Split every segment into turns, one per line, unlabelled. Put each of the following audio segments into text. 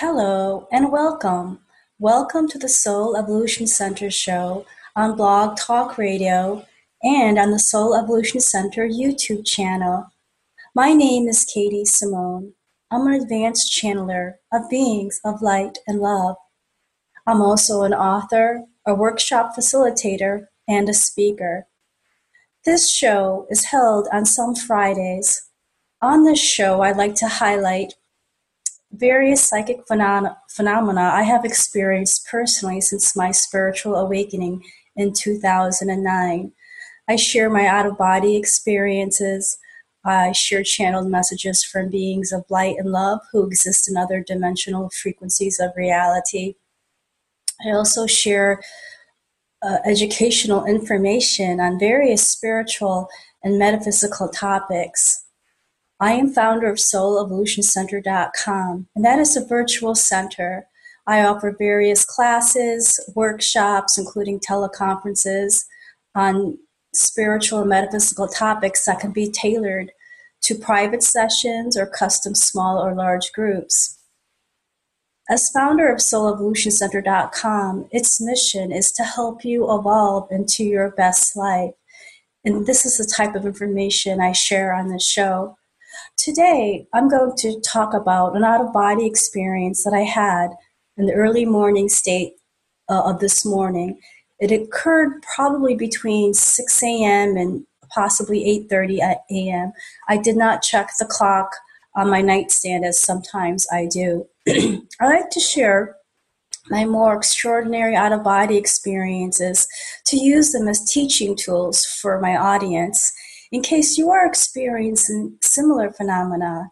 Hello and welcome. Welcome to the Soul Evolution Center show on Blog Talk Radio and on the Soul Evolution Center YouTube channel. My name is Katy Simmone. I'm an advanced channeler of beings of light and love. I'm also an author, a workshop facilitator, and a speaker. This show is held on some Fridays. On this show, I'd like to highlight various psychic phenomena I have experienced personally since my spiritual awakening in 2009. I share my out of body experiences. I share channeled messages from beings of light and love who exist in other dimensional frequencies of reality. I also share uh, educational information on various spiritual and metaphysical topics. I am founder of SoulEvolutionCenter.com, and that is a virtual center. I offer various classes, workshops, including teleconferences on spiritual and metaphysical topics that can be tailored to private sessions or custom small or large groups. As founder of SoulEvolutionCenter.com, its mission is to help you evolve into your best life. And this is the type of information I share on the show. Today, I'm going to talk about an out of body experience that I had in the early morning state uh, of this morning. It occurred probably between 6 a.m. and possibly 8:30 a.m. I did not check the clock on my nightstand as sometimes I do. I like to share my more extraordinary out of body experiences to use them as teaching tools for my audience in case you are experiencing similar phenomena,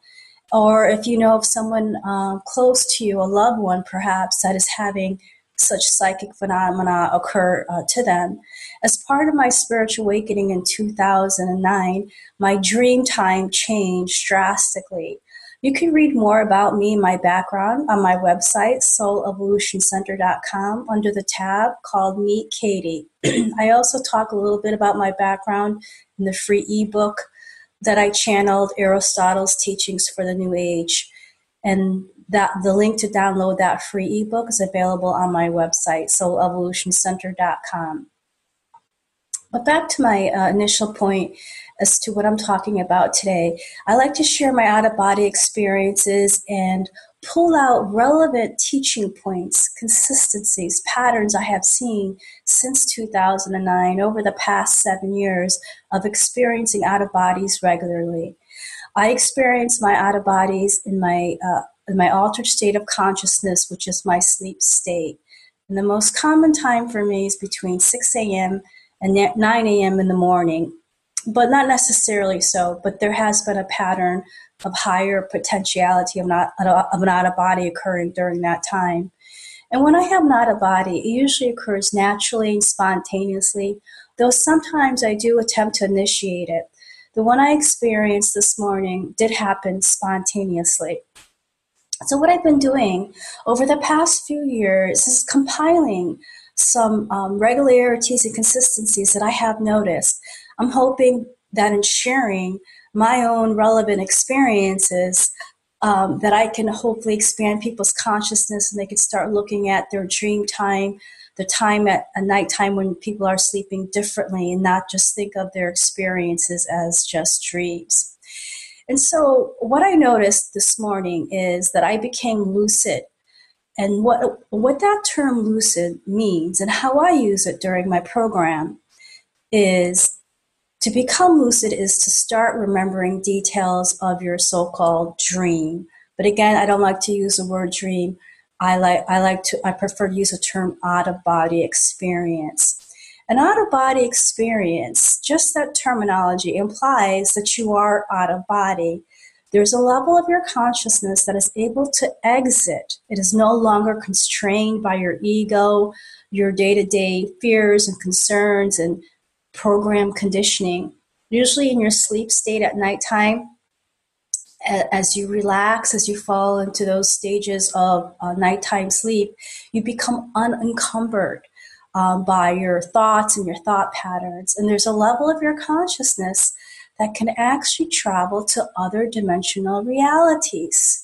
or if you know of someone uh, close to you, a loved one perhaps, that is having such psychic phenomena occur uh, to them. As part of my spiritual awakening in 2009, my dream time changed drastically. You can read more about me and my background on my website, soulevolutioncenter.com, under the tab called Meet Katy. I also talk a little bit about my background in the free ebook that I channeled Aristotle's teachings for the New Age. And that the link to download that free ebook is available on my website, soulevolutioncenter.com. But back to my uh, initial point as to what I'm talking about today. I like to share my out of body experiences and pull out relevant teaching points, consistencies, patterns I have seen since 2009 over the past seven years of experiencing out of bodies regularly. I experience my out of bodies in my uh, in my altered state of consciousness, which is my sleep state. And the most common time for me is between 6 a.m. and 9 a.m. in the morning but not necessarily so. But there has been a pattern of higher potentiality of not of an out of body occurring during that time. And when I have an out of body, it usually occurs naturally and spontaneously, though sometimes I do attempt to initiate it. The one I experienced this morning did happen spontaneously. So, what I've been doing over the past few years is compiling some um, regularities and consistencies that I have noticed I'm hoping that in sharing my own relevant experiences, um, that I can hopefully expand people's consciousness and they can start looking at their dream time, the time at a nighttime when people are sleeping differently and not just think of their experiences as just dreams. And so, what I noticed this morning is that I became lucid. And what, what that term lucid means and how I use it during my program is to become lucid is to start remembering details of your so-called dream. But again, I don't like to use the word dream. I like I like to I prefer to use the term out of body experience. An out of body experience, just that terminology implies that you are out of body. There's a level of your consciousness that is able to exit. It is no longer constrained by your ego, your day to day fears and concerns and program conditioning. Usually in your sleep state at nighttime, as you relax, as you fall into those stages of uh, nighttime sleep, you become unencumbered um, by your thoughts and your thought patterns. And there's a level of your consciousness that can actually travel to other dimensional realities.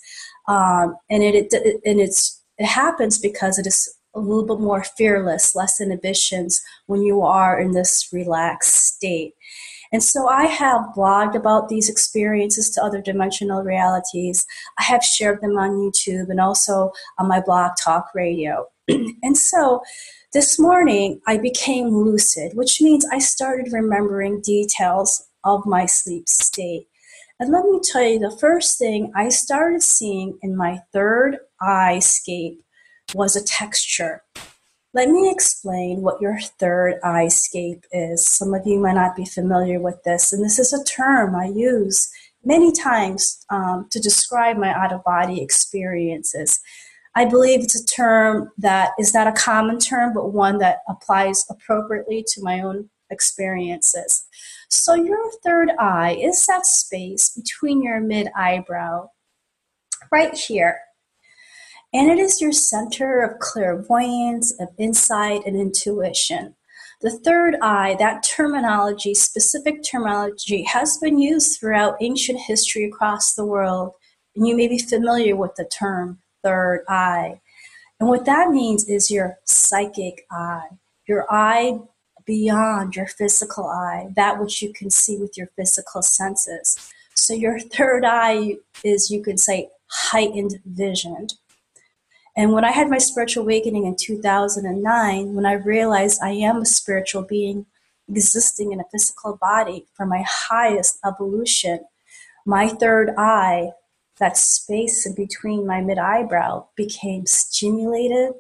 Um, and it, it, and it's it happens because it is a little bit more fearless, less inhibitions when you are in this relaxed state. And so I have blogged about these experiences to other dimensional realities. I have shared them on YouTube and also on my blog Talk Radio. and so this morning I became lucid, which means I started remembering details of my sleep state. And let me tell you, the first thing I started seeing in my third eye scape was a texture. Let me explain what your third eye scape is. Some of you might not be familiar with this, and this is a term I use many times um, to describe my out of body experiences. I believe it's a term that is not a common term, but one that applies appropriately to my own experiences. So, your third eye is that space between your mid eyebrow, right here. And it is your center of clairvoyance, of insight, and intuition. The third eye, that terminology, specific terminology, has been used throughout ancient history across the world. And you may be familiar with the term third eye. And what that means is your psychic eye, your eye beyond your physical eye, that which you can see with your physical senses. So your third eye is, you could say, heightened vision. And when I had my spiritual awakening in 2009, when I realized I am a spiritual being existing in a physical body for my highest evolution, my third eye, that space in between my mid eyebrow, became stimulated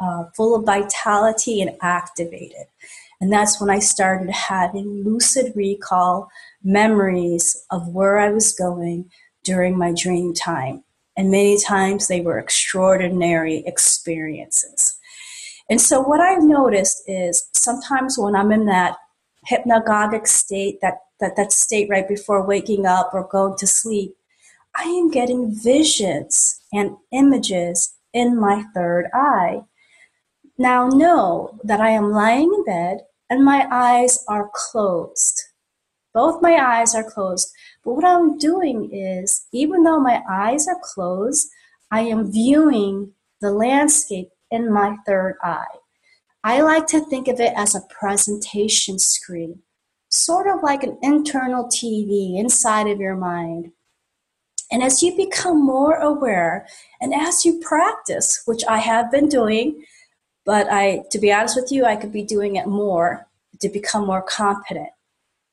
uh, full of vitality and activated. And that's when I started having lucid recall memories of where I was going during my dream time. And many times they were extraordinary experiences. And so what I've noticed is sometimes when I'm in that hypnagogic state, that, that, that state right before waking up or going to sleep, I am getting visions and images in my third eye. Now know that I am lying in bed and my eyes are closed. Both my eyes are closed. But what I'm doing is, even though my eyes are closed, I am viewing the landscape in my third eye. I like to think of it as a presentation screen, sort of like an internal TV inside of your mind. And as you become more aware and as you practice, which I have been doing, but I, to be honest with you, I could be doing it more to become more competent.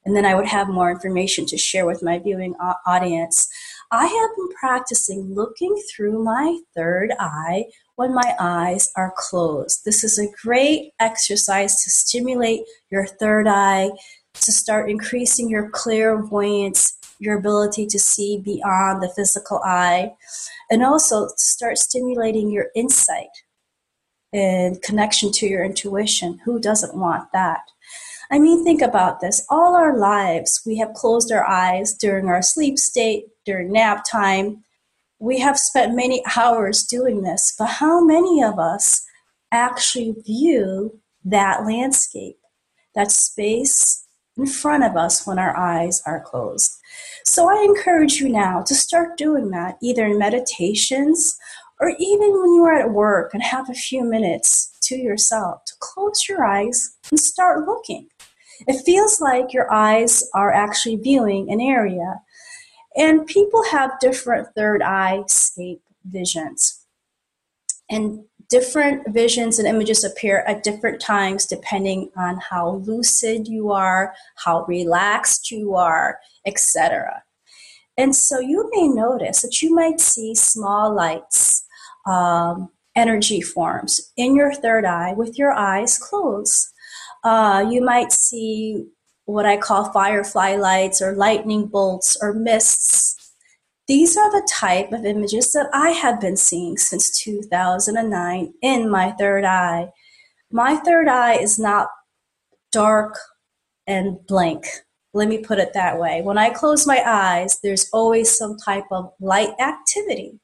And then I would have more information to share with my viewing audience. I have been practicing looking through my third eye when my eyes are closed. This is a great exercise to stimulate your third eye, to start increasing your clairvoyance, your ability to see beyond the physical eye, and also to start stimulating your insight and connection to your intuition. Who doesn't want that? I mean, think about this. All our lives, we have closed our eyes during our sleep state, during nap time. We have spent many hours doing this, but how many of us actually view that landscape, that space in front of us when our eyes are closed? So I encourage you now to start doing that, either in meditations or even when you are at work and have a few minutes to yourself to close your eyes and start looking. It feels like your eyes are actually viewing an area. And people have different third eye scape visions. And different visions and images appear at different times depending on how lucid you are, how relaxed you are, etc. And so you may notice that you might see small lights um, energy forms in your third eye with your eyes closed. Uh, you might see what I call firefly lights or lightning bolts or mists. These are the type of images that I have been seeing since 2009 in my third eye. My third eye is not dark and blank. Let me put it that way. When I close my eyes, there's always some type of light activity.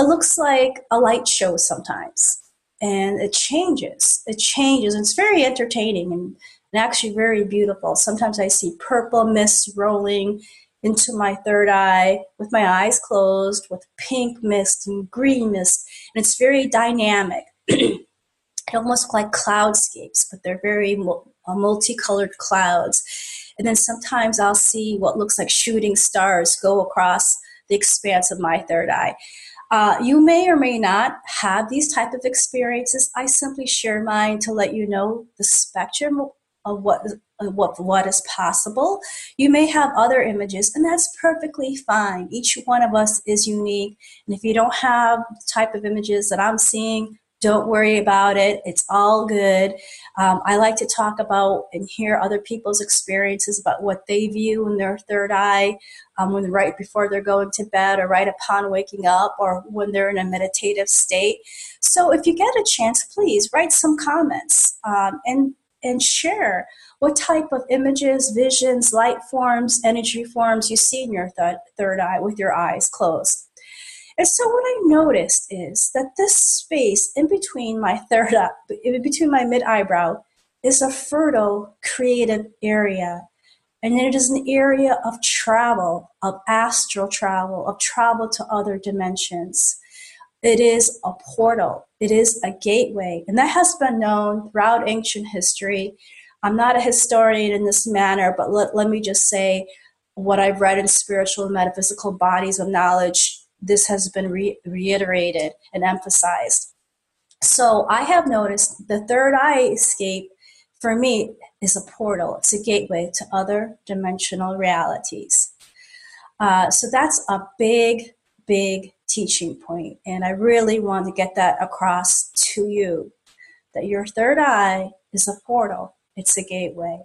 It looks like a light show sometimes, and it changes. It changes. It's very entertaining and, and actually very beautiful. Sometimes I see purple mist rolling into my third eye with my eyes closed with pink mist and green mist. And it's very dynamic. it almost look like cloudscapes, but they're very uh, multicolored clouds. And then sometimes I'll see what looks like shooting stars go across the expanse of my third eye. Uh, you may or may not have these type of experiences. I simply share mine to let you know the spectrum of what what what is possible. You may have other images, and that's perfectly fine. Each one of us is unique, and if you don't have the type of images that I'm seeing, don't worry about it. It's all good. Um, I like to talk about and hear other people's experiences about what they view in their third eye um, when right before they're going to bed or right upon waking up or when they're in a meditative state. So if you get a chance, please write some comments um, and and share what type of images, visions, light forms, energy forms you see in your th- third eye with your eyes closed. And so what I noticed is that this space in between my third eye, in between my mid eyebrow, is a fertile creative area. And it is an area of travel, of astral travel, of travel to other dimensions. It is a portal. It is a gateway. And that has been known throughout ancient history. I'm not a historian in this manner, but let, let me just say what I've read in spiritual and metaphysical bodies of knowledge this has been re- reiterated and emphasized. So I have noticed the third eye scape for me is a portal, it's a gateway to other dimensional realities. Uh, so that's a big, big teaching point, and I really want to get that across to you that your third eye is a portal, it's a gateway.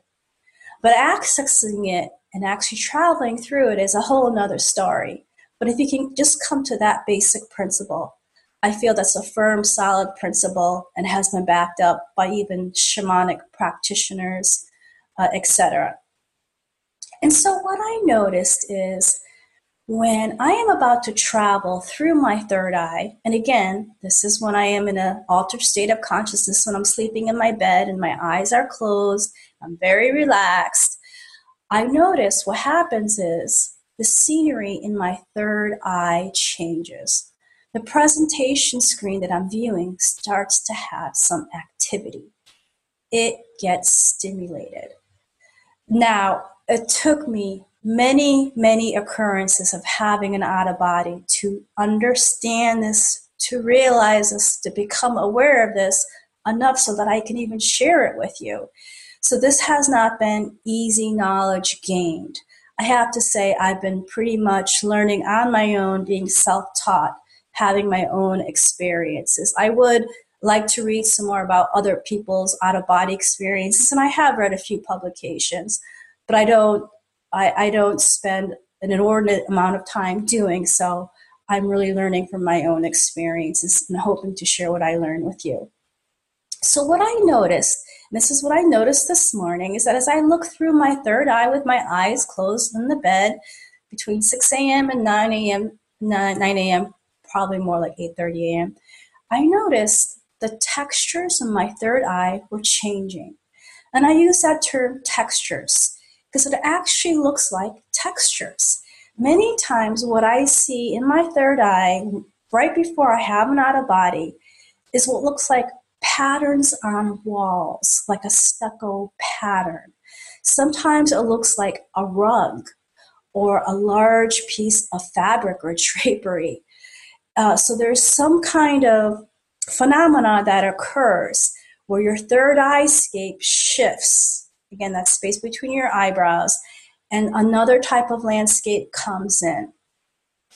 But accessing it and actually traveling through it is a whole nother story. But if you can just come to that basic principle, I feel that's a firm, solid principle and has been backed up by even shamanic practitioners, uh, etc. And so, what I noticed is when I am about to travel through my third eye, and again, this is when I am in an altered state of consciousness, when I'm sleeping in my bed and my eyes are closed, I'm very relaxed. I notice what happens is the scenery in my third eye changes. The presentation screen that I'm viewing starts to have some activity. It gets stimulated. Now, it took me many, many occurrences of having an out of body to understand this, to realize this, to become aware of this enough so that I can even share it with you. So, this has not been easy knowledge gained. I have to say, I've been pretty much learning on my own, being self taught, having my own experiences. I would like to read some more about other people's out of body experiences, and I have read a few publications, but I don't, I, I don't spend an inordinate amount of time doing so. I'm really learning from my own experiences and hoping to share what I learn with you. So, what I noticed this is what I noticed this morning is that as I look through my third eye with my eyes closed in the bed between 6 a.m. and 9 a.m., 9, 9 a.m., probably more like 8.30 a.m., I noticed the textures in my third eye were changing. And I use that term textures because it actually looks like textures. Many times, what I see in my third eye right before I have an out of body is what looks like patterns on walls, like a stucco pattern. Sometimes it looks like a rug or a large piece of fabric or drapery. Uh, so there's some kind of phenomena that occurs where your third eye scape shifts. Again, that space between your eyebrows, and another type of landscape comes in.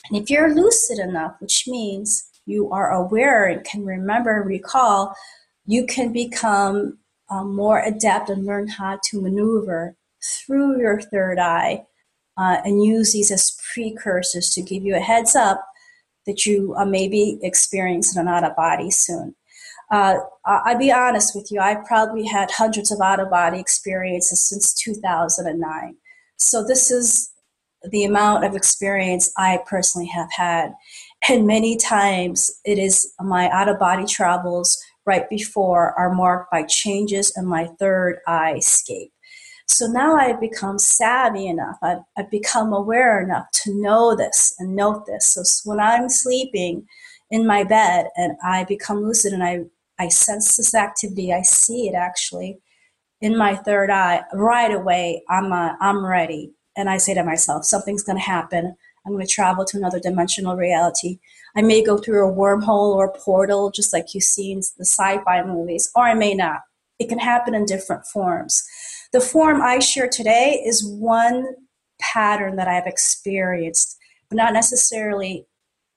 And if you're lucid enough, which means you are aware and can remember, recall you can become um, more adept and learn how to maneuver through your third eye uh, and use these as precursors to give you a heads up that you uh, may be experiencing an out of body soon. Uh, I'll be honest with you, I've probably had hundreds of out of body experiences since 2009. So, this is the amount of experience I personally have had. And many times it is my out of body travels right before are marked by changes in my third eye scape. So now I've become savvy enough. I've, I've become aware enough to know this and note this. So when I'm sleeping in my bed and I become lucid and I, I sense this activity, I see it actually in my third eye right away. I'm, uh, I'm ready. And I say to myself, something's going to happen. I'm going to travel to another dimensional reality. I may go through a wormhole or a portal, just like you see in the sci fi movies, or I may not. It can happen in different forms. The form I share today is one pattern that I've experienced, but not necessarily,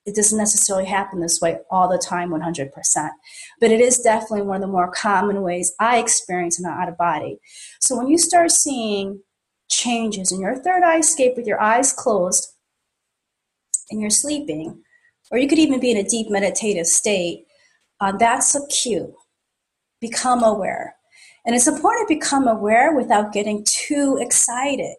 it doesn't necessarily happen this way all the time 100%. But it is definitely one of the more common ways I experience an out of body. So when you start seeing changes in your third eye scape with your eyes closed and you're sleeping, or you could even be in a deep meditative state, uh, that's a cue. Become aware. And it's important to become aware without getting too excited.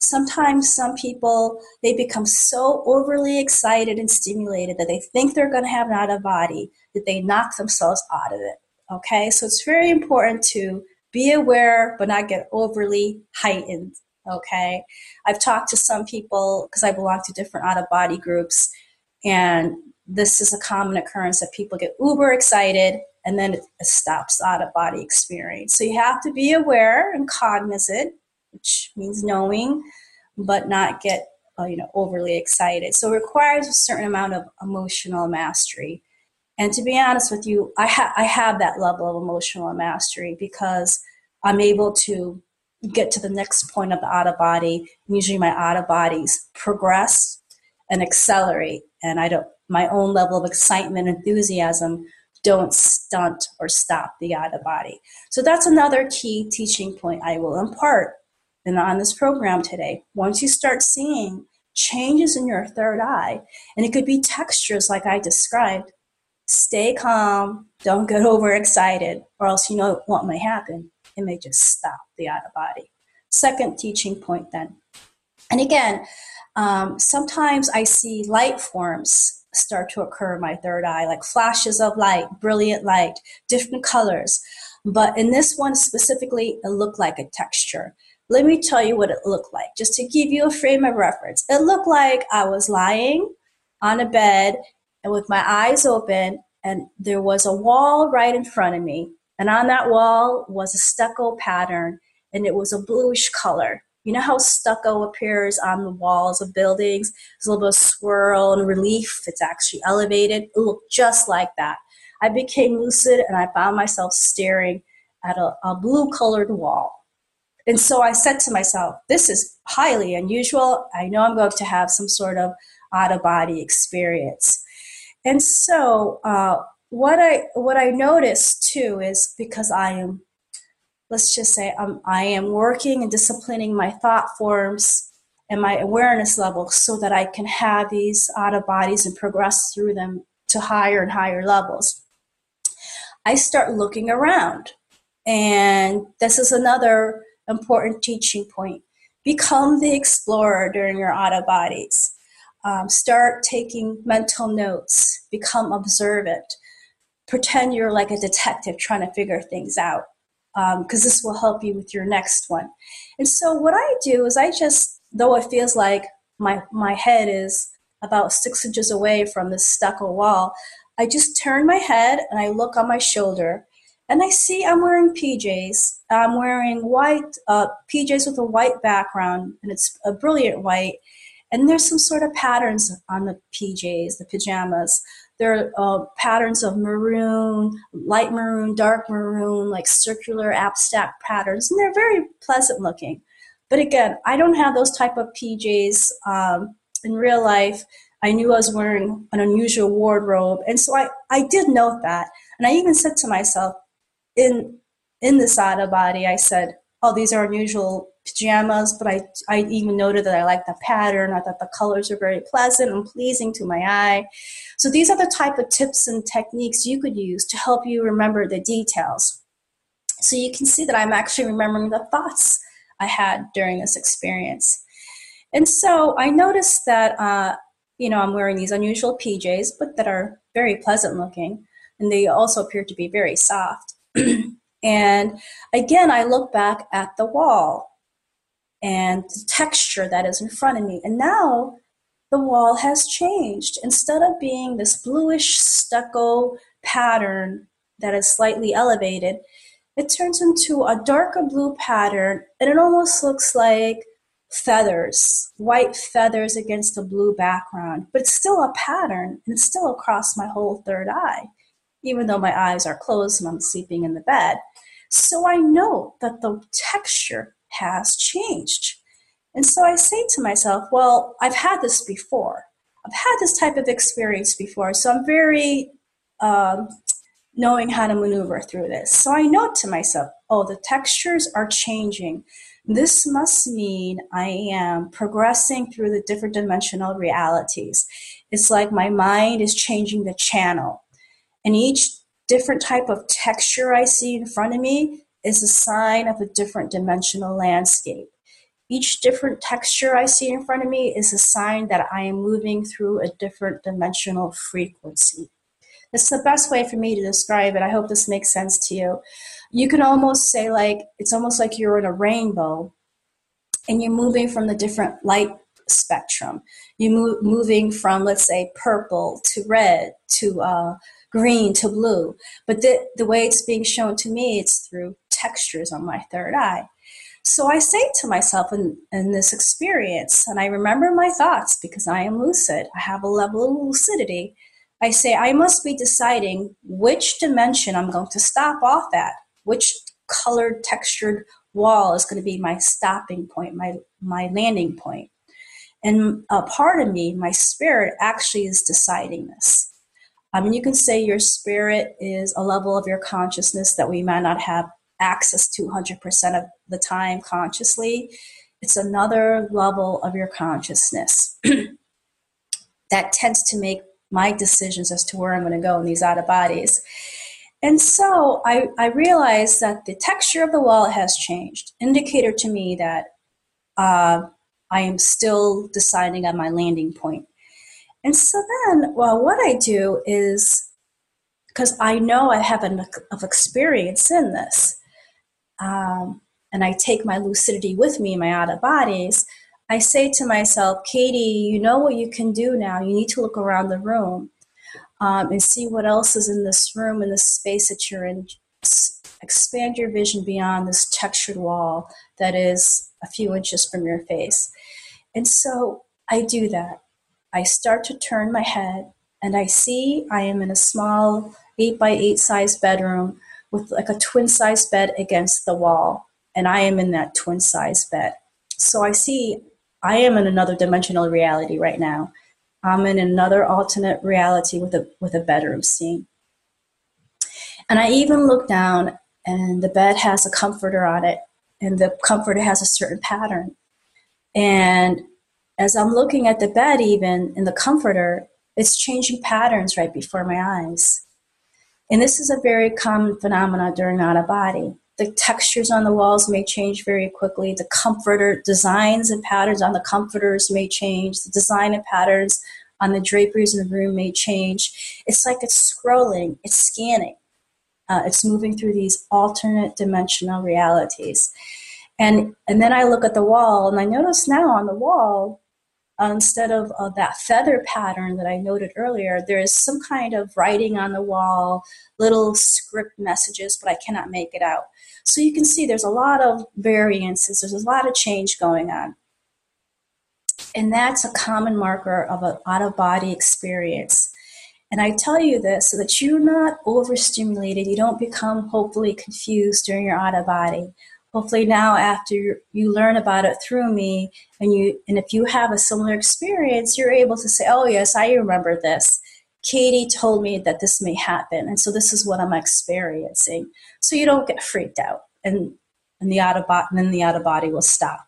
Sometimes some people they become so overly excited and stimulated that they think they're going to have an out of body that they knock themselves out of it. Okay, so it's very important to be aware but not get overly heightened. Okay, I've talked to some people because I belong to different out of body groups, and this is a common occurrence that people get uber excited and then it stops out of body experience. So you have to be aware and cognizant, which means knowing, but not get uh, you know overly excited. So it requires a certain amount of emotional mastery. And to be honest with you, I, ha- I have that level of emotional mastery because I'm able to get to the next point of the out of body. Usually, my out of bodies progress and accelerate, and I don't. My own level of excitement, enthusiasm don't stunt or stop the out of body. So that's another key teaching point I will impart in, on this program today. Once you start seeing changes in your third eye, and it could be textures like I described, stay calm, don't get overexcited, or else you know what may happen. It may just stop the out of body. Second teaching point then. And again, um, sometimes I see light forms start to occur in my third eye, like flashes of light, brilliant light, different colors. But in this one specifically, it looked like a texture. Let me tell you what it looked like, just to give you a frame of reference. It looked like I was lying on a bed and with my eyes open, and there was a wall right in front of me. And on that wall was a stucco pattern, and it was a bluish color. You know how stucco appears on the walls of buildings? It's a little bit of swirl and relief. It's actually elevated. It looked just like that. I became lucid and I found myself staring at a, a blue colored wall. And so I said to myself, this is highly unusual. I know I'm going to have some sort of out of body experience. And so, uh, what I what I noticed too is because I am let's just say um, I am working and disciplining my thought forms and my awareness level so that I can have these out of bodies and progress through them to higher and higher levels. I start looking around. And this is another important teaching point. Become the explorer during your out of bodies. Um, start taking mental notes. Become observant. Pretend you're like a detective trying to figure things out because um, this will help you with your next one. And so what I do is I just, though it feels like my my head is about six inches away from this stucco wall, I just turn my head and I look on my shoulder and I see I'm wearing PJs. I'm wearing white uh, PJs with a white background and it's a brilliant white. And there's some sort of patterns on the PJs, the pajamas. There are uh, patterns of maroon, light maroon, dark maroon, like circular abstract patterns, and they're very pleasant looking. But again, I don't have those type of PJs um, in real life. I knew I was wearing an unusual wardrobe, and so I, I did note that. And I even said to myself, in in this out of body, I said, "Oh, these are unusual pajamas, but I, I even noted that I like the pattern. I thought the colors are very pleasant and pleasing to my eye. So these are the type of tips and techniques you could use to help you remember the details. So you can see that I'm actually remembering the thoughts I had during this experience. And so I noticed that, uh, you know, I'm wearing these unusual PJs, but that are very pleasant looking. And they also appear to be very soft. and again, I look back at the wall and the texture that is in front of me. And now the wall has changed. Instead of being this bluish stucco pattern that is slightly elevated, it turns into a darker blue pattern and it almost looks like feathers, white feathers against a blue background. But it's still a pattern and it's still across my whole third eye, even though my eyes are closed and I'm sleeping in the bed. So I know that the texture has changed. And so I say to myself, well, I've had this before. I've had this type of experience before, so I'm very um, knowing how to maneuver through this. So I note to myself, oh, the textures are changing. This must mean I am progressing through the different dimensional realities. It's like my mind is changing the channel. And each different type of texture I see in front of me is a sign of a different dimensional landscape. Each different texture I see in front of me is a sign that I am moving through a different dimensional frequency. It's the best way for me to describe it. I hope this makes sense to you. You can almost say, like, it's almost like you're in a rainbow and you're moving from the different light spectrum. You're move, moving from, let's say, purple to red to uh, green to blue. But the, the way it's being shown to me, it's through textures on my third eye. So I say to myself in, in this experience, and I remember my thoughts because I am lucid, I have a level of lucidity. I say, I must be deciding which dimension I'm going to stop off at, which colored, textured wall is going to be my stopping point, my, my landing point. And a part of me, my spirit, actually is deciding this. I mean, you can say your spirit is a level of your consciousness that we might not have access to 100% of the time consciously. It's another level of your consciousness that tends to make my decisions as to where I'm going to go in these out of bodies. And so I, I realized that the texture of the wall has changed, indicator to me that uh, I am still deciding on my landing point. And so then, well, what I do is because I know I have enough experience in this, um, and I take my lucidity with me my out of bodies, I say to myself, Katy, you know what you can do now. You need to look around the room um, and see what else is in this room, in this space that you're in. Expand your vision beyond this textured wall that is a few inches from your face. And so I do that. I start to turn my head and I see I am in a small 8 by 8 size bedroom with like a twin size bed against the wall. And I am in that twin size bed. So I see I am in another dimensional reality right now. I'm in another alternate reality with a with a bedroom scene. And I even look down and the bed has a comforter on it and the comforter has a certain pattern. And as I'm looking at the bed even in the comforter, it's changing patterns right before my eyes. And this is a very common phenomenon during out of body. The textures on the walls may change very quickly. The comforter designs and patterns on the comforters may change. The design and patterns on the draperies in the room may change. It's like it's scrolling, it's scanning, uh, it's moving through these alternate dimensional realities. And, and then I look at the wall and I notice now on the wall, uh, instead of uh, that feather pattern that I noted earlier, there is some kind of writing on the wall, little script messages, but I cannot make it out. So you can see there's a lot of variances, there's a lot of change going on. And that's a common marker of an out of body experience. And I tell you this so that you're not overstimulated, you don't become hopefully confused during your out of body hopefully now after you learn about it through me and you and if you have a similar experience you're able to say oh yes i remember this. Katy told me that this may happen. And so this is what i'm experiencing. So you don't get freaked out and and the out of body and then the out of body will stop.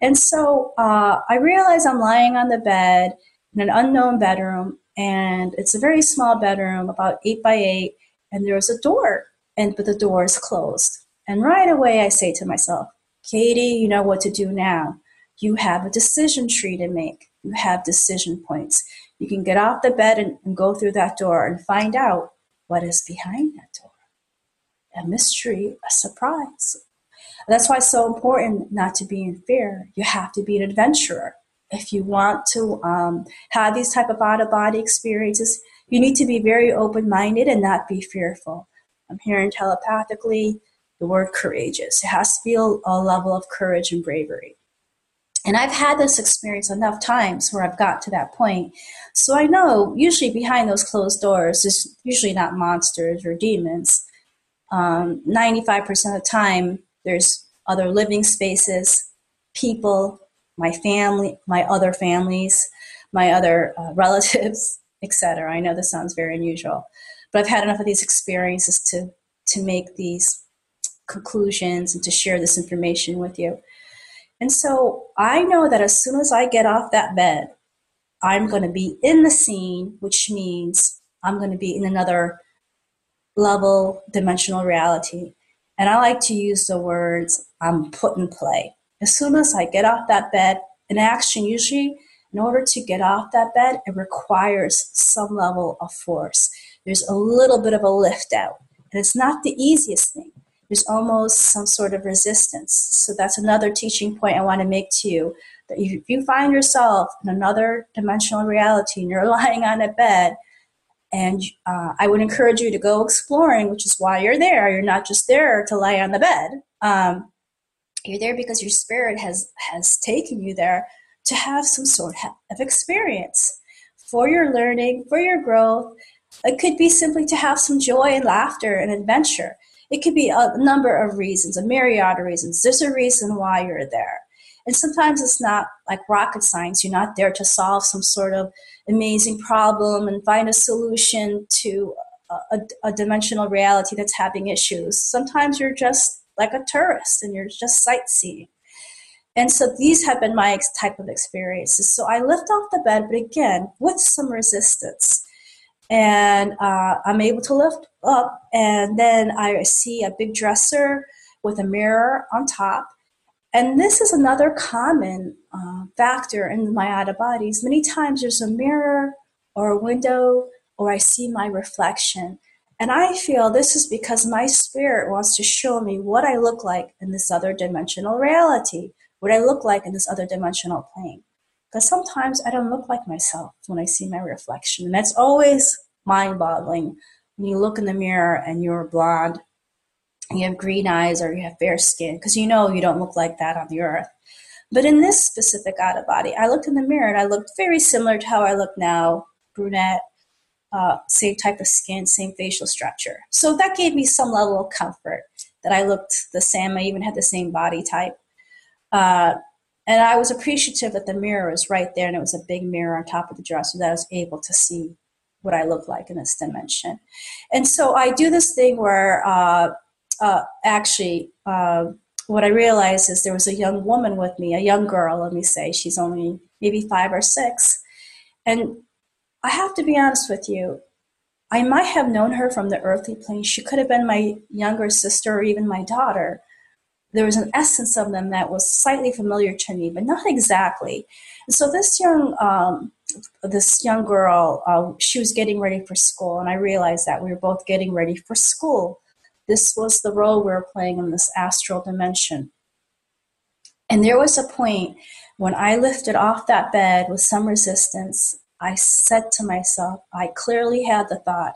And so uh, i realize i'm lying on the bed in an unknown bedroom and it's a very small bedroom about eight by eight and there's a door and but the door is closed and right away, I say to myself, Katy, you know what to do now. You have a decision tree to make. You have decision points. You can get off the bed and, and go through that door and find out what is behind that door. A mystery, a surprise. That's why it's so important not to be in fear. You have to be an adventurer. If you want to um, have these type of out of body experiences, you need to be very open minded and not be fearful. I'm hearing telepathically the word courageous. It has to be a, a level of courage and bravery. And I've had this experience enough times where I've got to that point. So I know usually behind those closed doors, there's usually not monsters or demons. Um, 95% of the time, there's other living spaces, people, my family, my other families, my other uh, relatives, etc. I know this sounds very unusual, but I've had enough of these experiences to to make these conclusions and to share this information with you. And so I know that as soon as I get off that bed, I'm going to be in the scene, which means I'm going to be in another level dimensional reality. And I like to use the words I'm put in play. As soon as I get off that bed, an action usually, in order to get off that bed, it requires some level of force. There's a little bit of a lift out. And it's not the easiest thing. There's almost some sort of resistance. So that's another teaching point I want to make to you that if you find yourself in another dimensional reality and you're lying on a bed, and uh, I would encourage you to go exploring, which is why you're there. You're not just there to lie on the bed. Um, you're there because your spirit has has taken you there to have some sort of experience for your learning, for your growth, it could be simply to have some joy and laughter and adventure. It could be a number of reasons, a myriad of reasons. There's a reason why you're there. And sometimes it's not like rocket science. You're not there to solve some sort of amazing problem and find a solution to a, a, dimensional reality that's having issues. Sometimes you're just like a tourist and you're just sightseeing. And so these have been my type of experiences. So I lift off the bed, but again, with some resistance and uh, I'm able to lift up, and then I see a big dresser with a mirror on top. And this is another common uh, factor in my out of bodies. Many times there's a mirror or a window, or I see my reflection. And I feel this is because my spirit wants to show me what I look like in this other dimensional reality, what I look like in this other dimensional plane. Because sometimes I don't look like myself when I see my reflection. And that's always mind boggling when you look in the mirror and you're blonde, and you have green eyes, or you have fair skin, because you know you don't look like that on the earth. But in this specific out of body, I looked in the mirror and I looked very similar to how I look now brunette, uh, same type of skin, same facial structure. So that gave me some level of comfort that I looked the same. I even had the same body type. Uh, and I was appreciative that the mirror was right there and it was a big mirror on top of the dresser that I was able to see what I look like in this dimension. And so I do this thing where uh, uh, actually uh, what I realized is there was a young woman with me, a young girl, let me say, she's only maybe five or six. And I have to be honest with you, I might have known her from the earthly plane. She could have been my younger sister or even my daughter there was an essence of them that was slightly familiar to me, but not exactly. And so this young um, this young girl, uh, she was getting ready for school, and I realized that we were both getting ready for school. This was the role we were playing in this astral dimension. And there was a point when I lifted off that bed with some resistance. I said to myself, I clearly had the thought,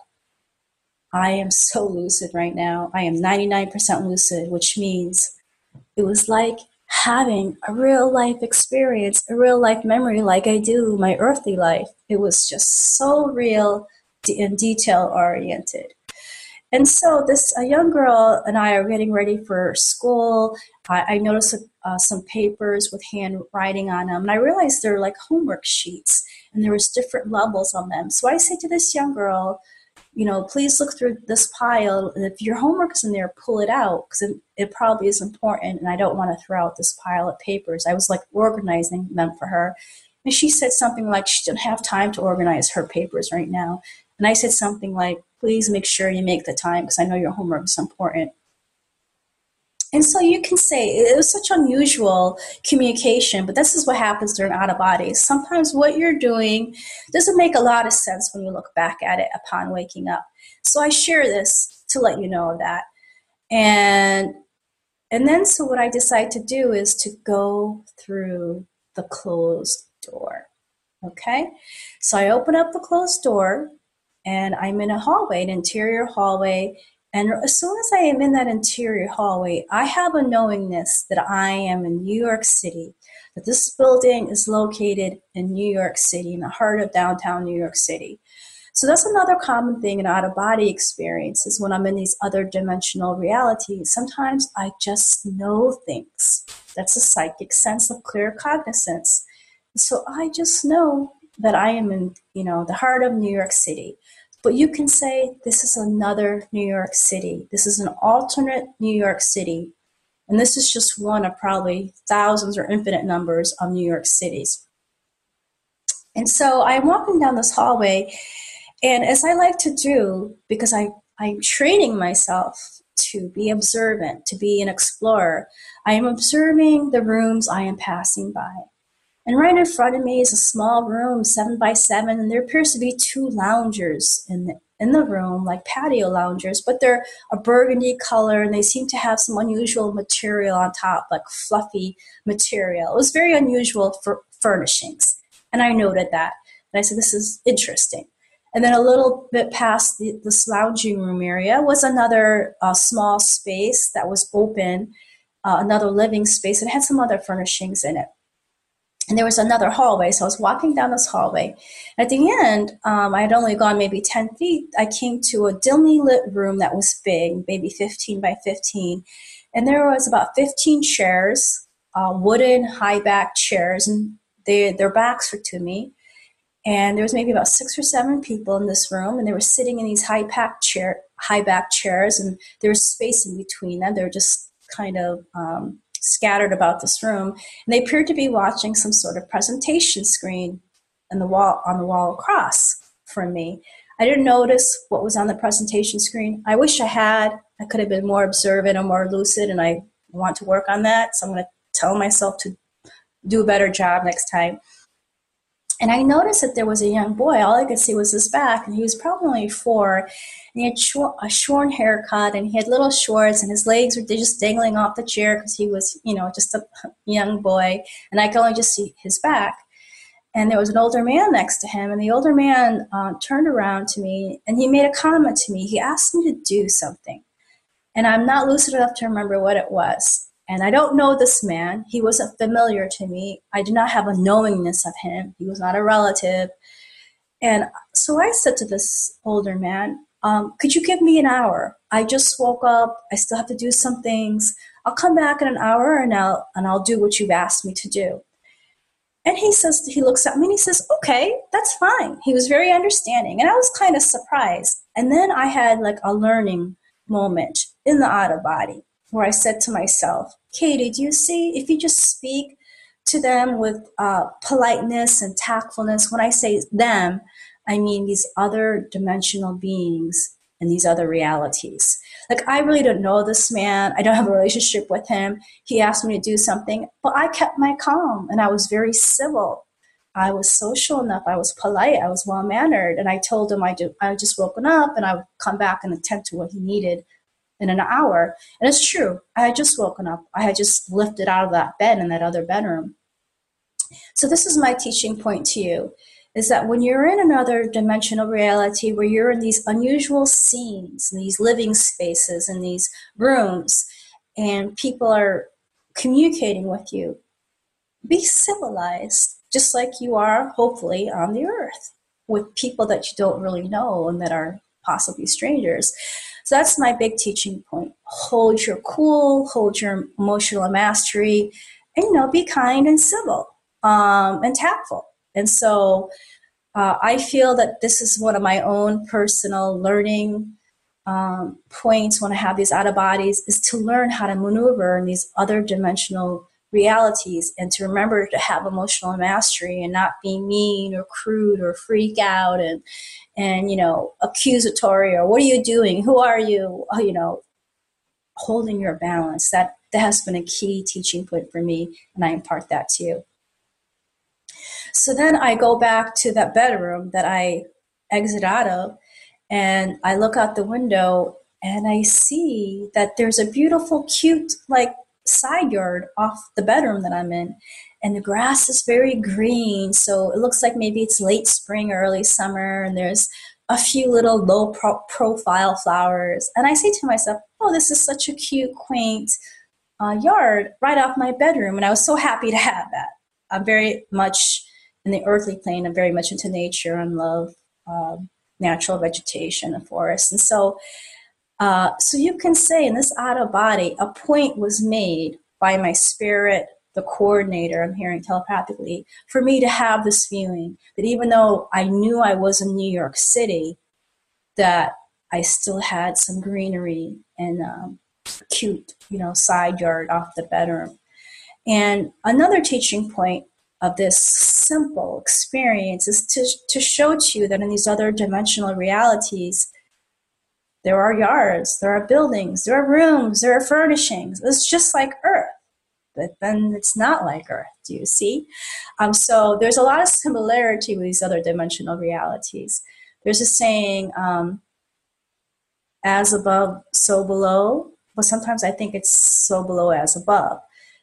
I am so lucid right now. I am 99% lucid, which means it was like having a real life experience, a real life memory like I do my earthly life. It was just so real and detail oriented. And so this a young girl and I are getting ready for school. I, I noticed uh, some papers with handwriting on them, and I realized they're like homework sheets, and there was different levels on them. So I say to this young girl, you know, please look through this pile. And if your homework is in there, pull it out because it, it, probably is important. And I don't want to throw out this pile of papers. I was like organizing them for her. And she said something like she didn't have time to organize her papers right now. And I said something like, please make sure you make the time because I know your homework is important. And so you can say it was such unusual communication, but this is what happens during out of bodies. Sometimes what you're doing doesn't make a lot of sense when you look back at it upon waking up. So I share this to let you know of that. And And then, so what I decide to do is to go through the closed door. Okay, so I open up the closed door and I'm in a hallway, an interior hallway. And as soon as I am in that interior hallway, I have a knowingness that I am in New York City, that this building is located in New York City, in the heart of downtown New York City. So that's another common thing in out of body experiences when I'm in these other dimensional realities. Sometimes I just know things. That's a psychic sense of clear cognizance. So I just know that I am in, you know, the heart of New York City. But you can say this is another New York City. This is an alternate New York City. And this is just one of probably thousands or infinite numbers of New York cities. And so I'm walking down this hallway and as I like to do, because I, I'm training myself to be observant, to be an explorer, I am observing the rooms I am passing by. And right in front of me is a small room, seven by seven, and there appears to be two loungers in the, in the room, like patio loungers, but they're a burgundy color and they seem to have some unusual material on top, like fluffy material. It was very unusual for furnishings. And I noted that. And I said, This is interesting. And then a little bit past the, this lounging room area was another uh, small space that was open, uh, another living space. It had some other furnishings in it. And there was another hallway. So I was walking down this hallway. At the end, um, I had only gone maybe 10 feet. I came to a dimly lit room that was big, maybe 15 by 15. And there was about 15 chairs, uh, wooden high back chairs, and they, their backs were to me and there was maybe about six or seven people in this room and they were sitting in these high packed chair high back chairs and there was space in between them they were just kind of um, scattered about this room and they appeared to be watching some sort of presentation screen on the wall on the wall across from me. I didn't notice what was on the presentation screen. I wish i had. I could have been more observant or more lucid and i want to work on that so i'm going to tell myself to do a better job next time and I noticed that there was a young boy. All I could see was his back, and he was probably four. And he had a shorn haircut, and he had little shorts, and his legs were just dangling off the chair because he was, you know, just a young boy. And I could only just see his back. And there was an older man next to him, and the older man uh, turned around to me, and he made a comment to me. He asked me to do something, and I'm not lucid enough to remember what it was. And I don't know this man. He wasn't familiar to me. I did not have a knowingness of him. He was not a relative. And so I said to this older man, um, Could you give me an hour? I just woke up. I still have to do some things. I'll come back in an hour and I'll, and I'll do what you've asked me to do. And he says, he looks at me and he says, okay, that's fine. He was very understanding. And I was kind of surprised. And then I had like a learning moment in the out of body where I said to myself, Katy, do you see if you just speak to them with uh, politeness and tactfulness, when I say them, I mean these other dimensional beings and these other realities. Like, I really don't know this man. I don't have a relationship with him. He asked me to do something, but I kept my calm and I was very civil. I was social enough. I was polite. I was well mannered. And I told him I, do, I just woken up and I would come back and attend to what he needed in an hour. And it's true. I had just woken up. I had just lifted out of that bed in that other bedroom. So this is my teaching point to you is that when you're in another dimensional reality where you're in these unusual scenes, these living spaces, and these rooms, and people are communicating with you, be civilized, just like you are, hopefully, on the earth with people that you don't really know and that are possibly strangers. So that's my big teaching point. Hold your cool, hold your emotional mastery, and you know, be kind and civil um, and tactful. And so uh, I feel that this is one of my own personal learning um, points when I have these out of bodies is to learn how to maneuver in these other dimensional realities and to remember to have emotional mastery and not be mean or crude or freak out and and you know accusatory or what are you doing? Who are you? Uh, you know holding your balance. That that has been a key teaching point for me and i impart that to you. So then i go back to that bedroom that i exit out of and i look out the window and I see that there's a beautiful, cute, like side yard off the bedroom that I'm in. And the grass is very green. So it looks like maybe it's late spring, early summer, and there's a few little low pro- profile flowers. And I say to myself, oh, this is such a cute, quaint uh, yard right off my bedroom. And I was so happy to have that. I'm very much in the earthly plane, I'm very much into nature and love um, natural vegetation and forests. And so, uh, so you can say in this out of body, a point was made by my spirit, the coordinator, I'm hearing telepathically, for me to have this feeling that even though I knew I was in New York City, that I still had some greenery and um, cute, you know, side yard off the bedroom. And another teaching point of this simple experience is to, to show to you that in these other dimensional realities, there are yards, there are buildings, there are rooms, there are furnishings. It's just like Earth, but then it's not like Earth. Do you see? Um, so there's a lot of similarity with these other dimensional realities. There's a saying, um, as above, so below. But sometimes I think it's so below as above.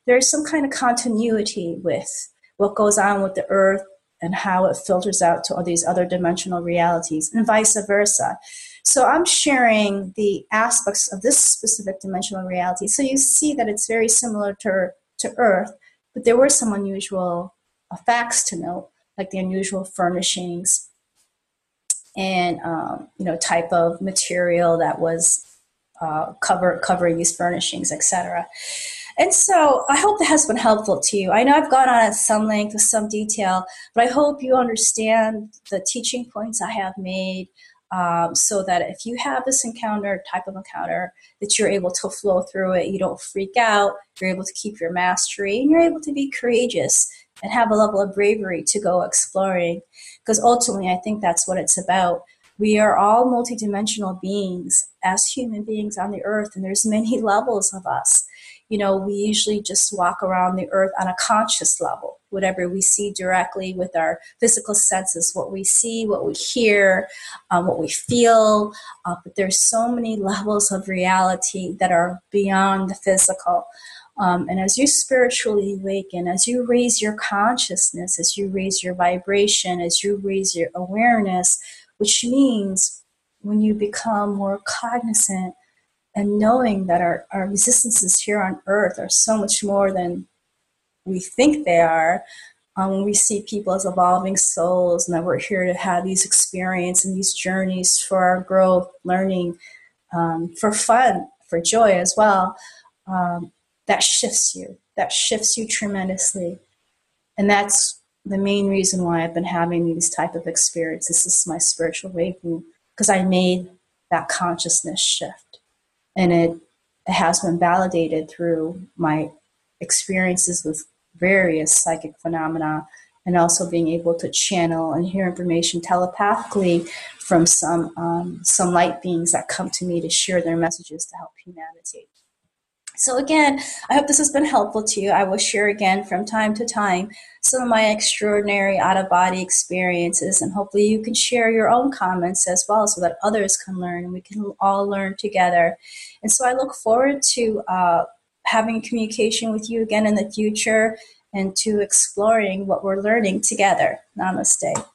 There's some kind of continuity with what goes on with the earth and how it filters out to all these other dimensional realities and vice versa. So I'm sharing the aspects of this specific dimensional reality. So you see that it's very similar to, to Earth, but there were some unusual uh, facts to note, like the unusual furnishings and um, you know type of material that was uh, cover covering these furnishings, etc. And so I hope that has been helpful to you. I know I've gone on at some length with some detail, but I hope you understand the teaching points I have made um, so that if you have this encounter, type of encounter, that you're able to flow through it. You don't freak out. You're able to keep your mastery and you're able to be courageous and have a level of bravery to go exploring. Because ultimately, I think that's what it's about. We are all multidimensional beings as human beings on the earth, and there's many levels of us you know, we usually just walk around the earth on a conscious level. Whatever we see directly with our physical senses, what we see, what we hear, um, what we feel. Uh, but there's so many levels of reality that are beyond the physical. Um, and as you spiritually awaken, as you raise your consciousness, as you raise your vibration, as you raise your awareness, which means when you become more cognizant and knowing that our, our existences here on earth are so much more than we think they are um, when we see people as evolving souls and that we're here to have these experiences and these journeys for our growth learning um, for fun for joy as well um, that shifts you that shifts you tremendously. And that's the main reason why i've been having these type of experiences. This is my spiritual awakening because i made that consciousness shift and it, has been validated through my experiences with various psychic phenomena and also being able to channel and hear information telepathically from some um, some light beings that come to me to share their messages to help humanity. So, again, I hope this has been helpful to you. I will share again from time to time some of my extraordinary out of body experiences, and hopefully, you can share your own comments as well so that others can learn and we can all learn together. And so, I look forward to uh, having communication with you again in the future and to exploring what we're learning together. Namaste.